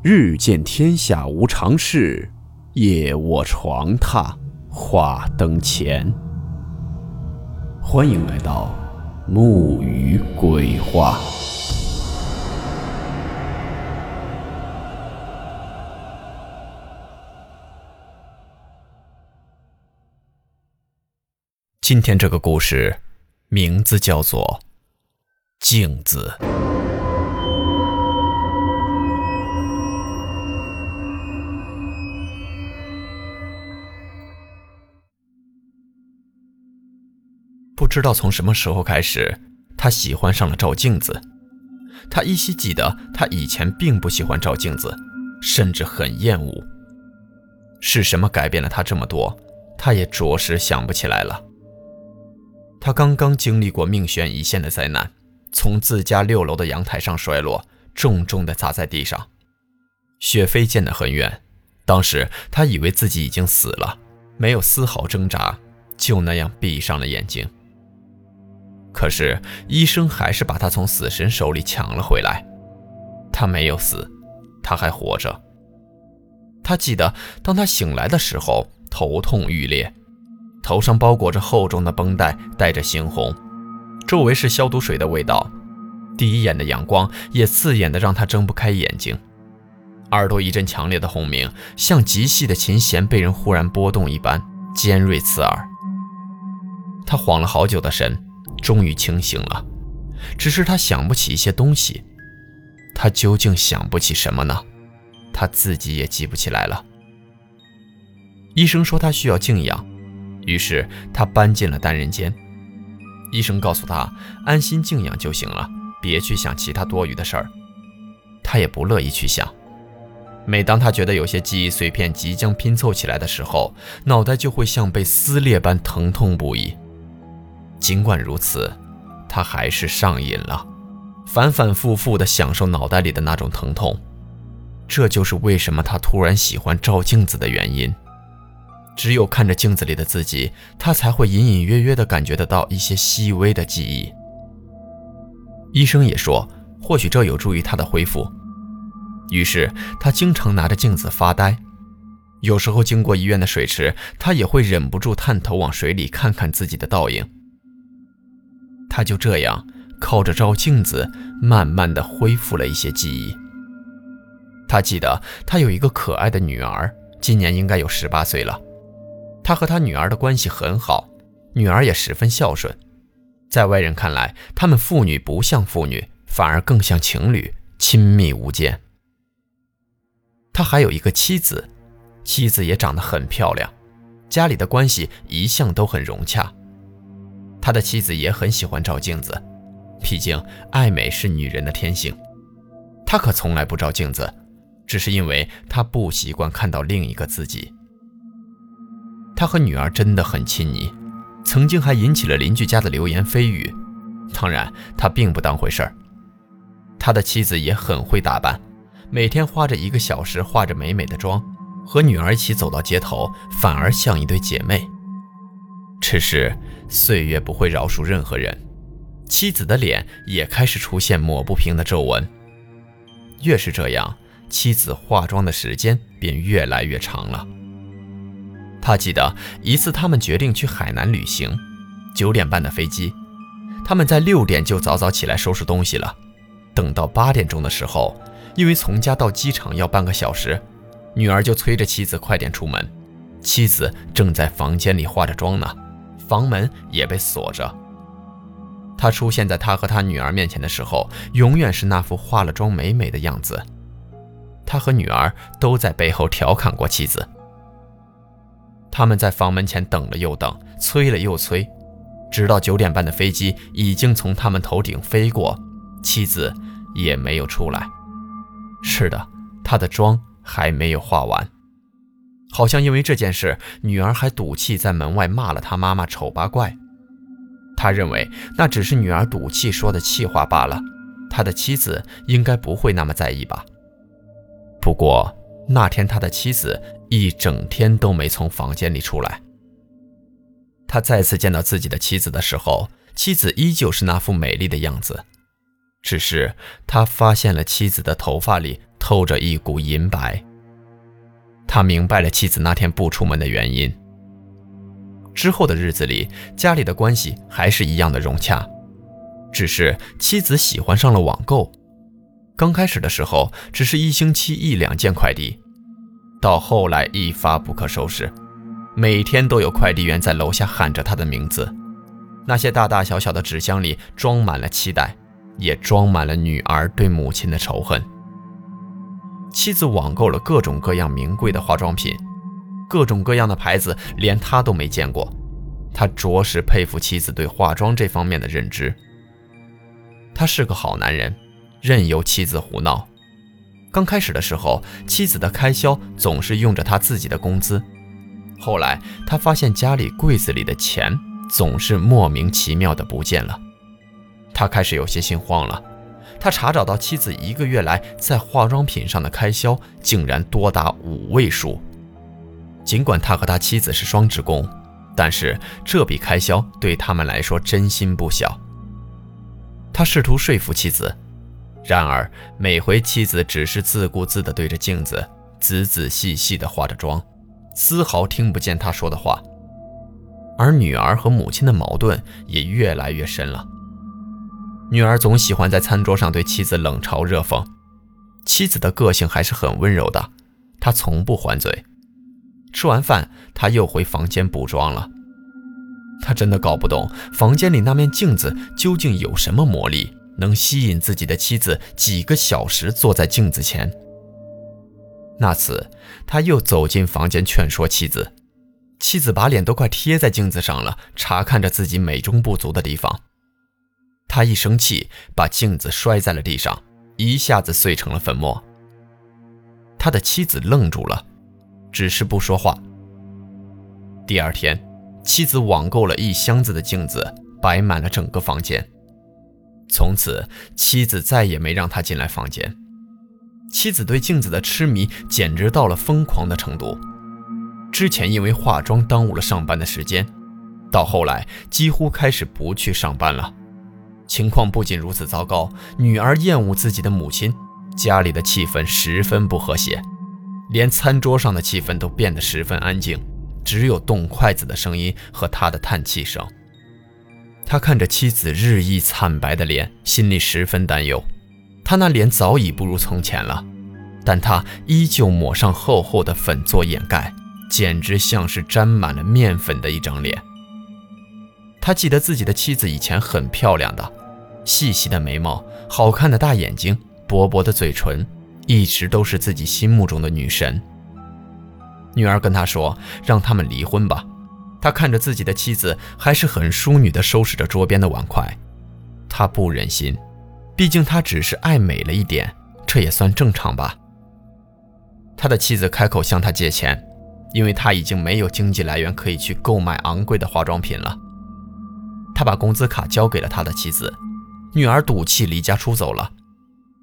日见天下无常事，夜卧床榻话灯前。欢迎来到木鱼鬼话。今天这个故事名字叫做《镜子》。不知道从什么时候开始，他喜欢上了照镜子。他依稀记得，他以前并不喜欢照镜子，甚至很厌恶。是什么改变了他这么多？他也着实想不起来了。他刚刚经历过命悬一线的灾难，从自家六楼的阳台上摔落，重重地砸在地上，血飞溅得很远。当时他以为自己已经死了，没有丝毫挣扎，就那样闭上了眼睛。可是医生还是把他从死神手里抢了回来。他没有死，他还活着。他记得，当他醒来的时候，头痛欲裂，头上包裹着厚重的绷带，带着猩红，周围是消毒水的味道。第一眼的阳光也刺眼的让他睁不开眼睛，耳朵一阵强烈的轰鸣，像极细的琴弦被人忽然拨动一般，尖锐刺耳。他晃了好久的神。终于清醒了，只是他想不起一些东西。他究竟想不起什么呢？他自己也记不起来了。医生说他需要静养，于是他搬进了单人间。医生告诉他，安心静养就行了，别去想其他多余的事儿。他也不乐意去想。每当他觉得有些记忆碎片即将拼凑起来的时候，脑袋就会像被撕裂般疼痛不已。尽管如此，他还是上瘾了，反反复复地享受脑袋里的那种疼痛。这就是为什么他突然喜欢照镜子的原因。只有看着镜子里的自己，他才会隐隐约约地感觉得到一些细微的记忆。医生也说，或许这有助于他的恢复。于是他经常拿着镜子发呆，有时候经过医院的水池，他也会忍不住探头往水里看看自己的倒影。他就这样靠着照镜子，慢慢的恢复了一些记忆。他记得他有一个可爱的女儿，今年应该有十八岁了。他和他女儿的关系很好，女儿也十分孝顺。在外人看来，他们父女不像父女，反而更像情侣，亲密无间。他还有一个妻子，妻子也长得很漂亮，家里的关系一向都很融洽。他的妻子也很喜欢照镜子，毕竟爱美是女人的天性。他可从来不照镜子，只是因为他不习惯看到另一个自己。他和女儿真的很亲昵，曾经还引起了邻居家的流言蜚语。当然，他并不当回事儿。他的妻子也很会打扮，每天花着一个小时化着美美的妆，和女儿一起走到街头，反而像一对姐妹。只是岁月不会饶恕任何人，妻子的脸也开始出现抹不平的皱纹。越是这样，妻子化妆的时间便越来越长了。他记得一次，他们决定去海南旅行，九点半的飞机，他们在六点就早早起来收拾东西了。等到八点钟的时候，因为从家到机场要半个小时，女儿就催着妻子快点出门。妻子正在房间里化着妆呢。房门也被锁着。他出现在他和他女儿面前的时候，永远是那副化了妆美美的样子。他和女儿都在背后调侃过妻子。他们在房门前等了又等，催了又催，直到九点半的飞机已经从他们头顶飞过，妻子也没有出来。是的，他的妆还没有化完。好像因为这件事，女儿还赌气在门外骂了他妈妈丑八怪。他认为那只是女儿赌气说的气话罢了，他的妻子应该不会那么在意吧。不过那天他的妻子一整天都没从房间里出来。他再次见到自己的妻子的时候，妻子依旧是那副美丽的样子，只是他发现了妻子的头发里透着一股银白。他明白了妻子那天不出门的原因。之后的日子里，家里的关系还是一样的融洽，只是妻子喜欢上了网购。刚开始的时候，只是一星期一两件快递，到后来一发不可收拾，每天都有快递员在楼下喊着他的名字。那些大大小小的纸箱里装满了期待，也装满了女儿对母亲的仇恨。妻子网购了各种各样名贵的化妆品，各种各样的牌子，连他都没见过。他着实佩服妻子对化妆这方面的认知。他是个好男人。任由妻子胡闹。刚开始的时候，妻子的开销总是用着他自己的工资。后来，他发现家里柜子里的钱总是莫名其妙的不见了，他开始有些心慌了。他查找到妻子一个月来在化妆品上的开销竟然多达五位数。尽管他和他妻子是双职工，但是这笔开销对他们来说真心不小。他试图说服妻子。然而，每回妻子只是自顾自地对着镜子，仔仔细细地化着妆，丝毫听不见他说的话。而女儿和母亲的矛盾也越来越深了。女儿总喜欢在餐桌上对妻子冷嘲热讽，妻子的个性还是很温柔的，她从不还嘴。吃完饭，她又回房间补妆了。她真的搞不懂房间里那面镜子究竟有什么魔力。能吸引自己的妻子几个小时坐在镜子前。那次，他又走进房间劝说妻子，妻子把脸都快贴在镜子上了，查看着自己美中不足的地方。他一生气，把镜子摔在了地上，一下子碎成了粉末。他的妻子愣住了，只是不说话。第二天，妻子网购了一箱子的镜子，摆满了整个房间。从此，妻子再也没让他进来房间。妻子对镜子的痴迷简直到了疯狂的程度。之前因为化妆耽误了上班的时间，到后来几乎开始不去上班了。情况不仅如此糟糕，女儿厌恶自己的母亲，家里的气氛十分不和谐，连餐桌上的气氛都变得十分安静，只有动筷子的声音和他的叹气声。他看着妻子日益惨白的脸，心里十分担忧。他那脸早已不如从前了，但他依旧抹上厚厚的粉做掩盖，简直像是沾满了面粉的一张脸。他记得自己的妻子以前很漂亮的，细细的眉毛，好看的大眼睛，薄薄的嘴唇，一直都是自己心目中的女神。女儿跟他说：“让他们离婚吧。”他看着自己的妻子，还是很淑女地收拾着桌边的碗筷，他不忍心，毕竟他只是爱美了一点，这也算正常吧。他的妻子开口向他借钱，因为他已经没有经济来源可以去购买昂贵的化妆品了。他把工资卡交给了他的妻子，女儿赌气离家出走了。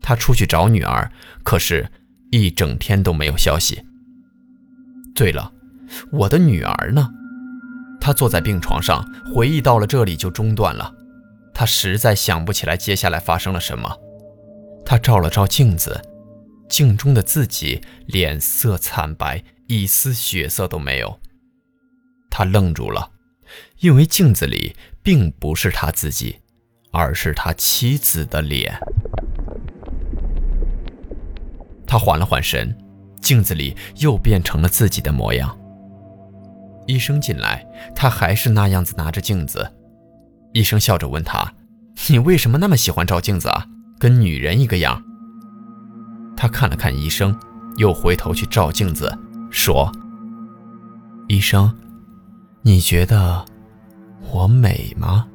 他出去找女儿，可是，一整天都没有消息。对了，我的女儿呢？他坐在病床上，回忆到了这里就中断了。他实在想不起来接下来发生了什么。他照了照镜子，镜中的自己脸色惨白，一丝血色都没有。他愣住了，因为镜子里并不是他自己，而是他妻子的脸。他缓了缓神，镜子里又变成了自己的模样。医生进来，他还是那样子拿着镜子。医生笑着问他：“你为什么那么喜欢照镜子啊？跟女人一个样。”他看了看医生，又回头去照镜子，说：“医生，你觉得我美吗？”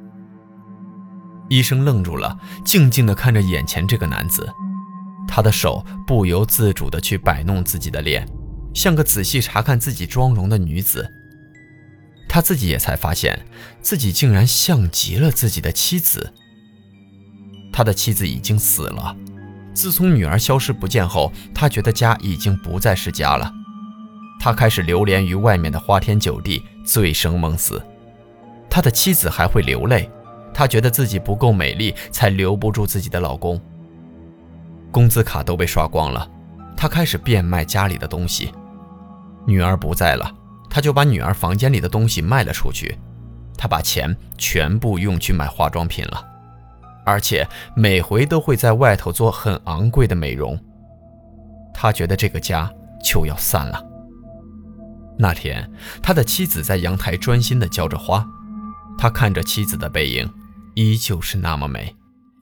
医生愣住了，静静地看着眼前这个男子，他的手不由自主地去摆弄自己的脸，像个仔细查看自己妆容的女子。他自己也才发现，自己竟然像极了自己的妻子。他的妻子已经死了，自从女儿消失不见后，他觉得家已经不再是家了。他开始流连于外面的花天酒地，醉生梦死。他的妻子还会流泪，他觉得自己不够美丽，才留不住自己的老公。工资卡都被刷光了，他开始变卖家里的东西。女儿不在了，他就把女儿房间里的东西卖了出去。他把钱全部用去买化妆品了，而且每回都会在外头做很昂贵的美容。他觉得这个家就要散了。那天，他的妻子在阳台专心地浇着花，他看着妻子的背影，依旧是那么美，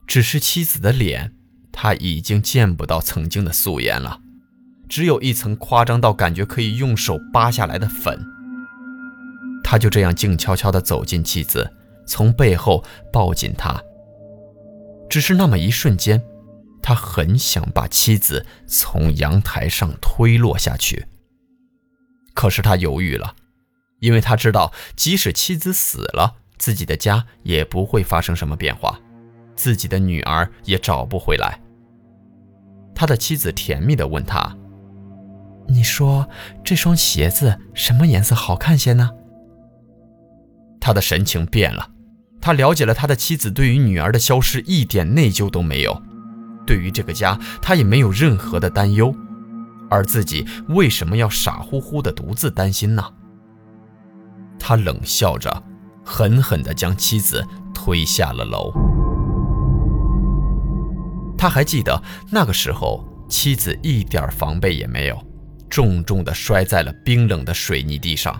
只是妻子的脸，他已经见不到曾经的素颜了，只有一层夸张到感觉可以用手扒下来的粉。他就这样静悄悄地走进妻子，从背后抱紧她。只是那么一瞬间，他很想把妻子从阳台上推落下去。可是他犹豫了，因为他知道，即使妻子死了，自己的家也不会发生什么变化，自己的女儿也找不回来。他的妻子甜蜜地问他：“你说这双鞋子什么颜色好看些呢？”他的神情变了，他了解了他的妻子对于女儿的消失一点内疚都没有，对于这个家，他也没有任何的担忧。而自己为什么要傻乎乎的独自担心呢？他冷笑着，狠狠地将妻子推下了楼。他还记得那个时候，妻子一点防备也没有，重重地摔在了冰冷的水泥地上。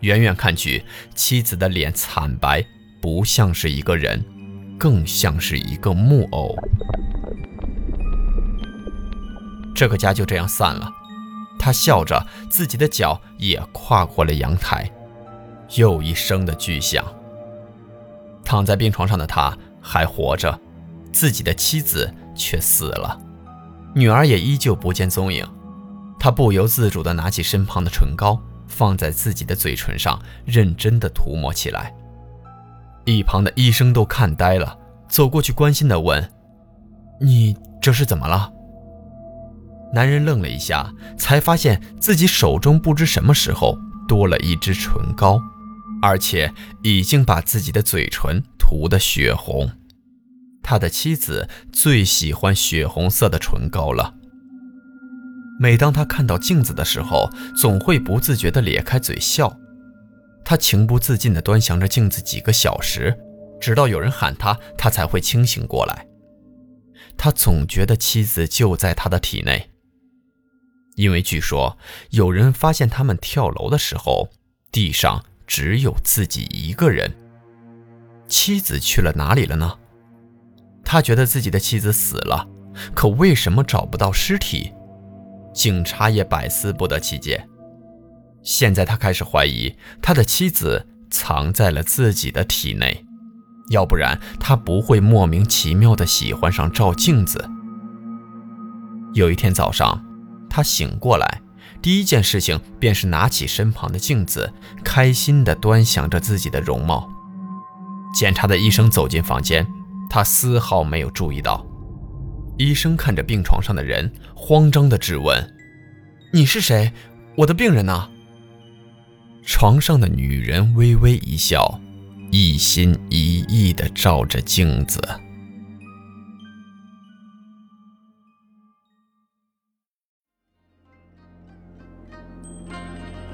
远远看去，妻子的脸惨白，不像是一个人，更像是一个木偶。这个家就这样散了，他笑着，自己的脚也跨过了阳台。又一声的巨响。躺在病床上的他还活着，自己的妻子却死了，女儿也依旧不见踪影。他不由自主地拿起身旁的唇膏，放在自己的嘴唇上，认真地涂抹起来。一旁的医生都看呆了，走过去关心地问：“你这是怎么了？”男人愣了一下，才发现自己手中不知什么时候多了一支唇膏，而且已经把自己的嘴唇涂得血红。他的妻子最喜欢血红色的唇膏了。每当他看到镜子的时候，总会不自觉地咧开嘴笑。他情不自禁地端详着镜子几个小时，直到有人喊他，他才会清醒过来。他总觉得妻子就在他的体内。因为据说有人发现他们跳楼的时候，地上只有自己一个人。妻子去了哪里了呢？他觉得自己的妻子死了，可为什么找不到尸体？警察也百思不得其解。现在他开始怀疑他的妻子藏在了自己的体内，要不然他不会莫名其妙地喜欢上照镜子。有一天早上。他醒过来，第一件事情便是拿起身旁的镜子，开心地端详着自己的容貌。检查的医生走进房间，他丝毫没有注意到。医生看着病床上的人，慌张地质问：“你是谁？我的病人呢？”床上的女人微微一笑，一心一意地照着镜子。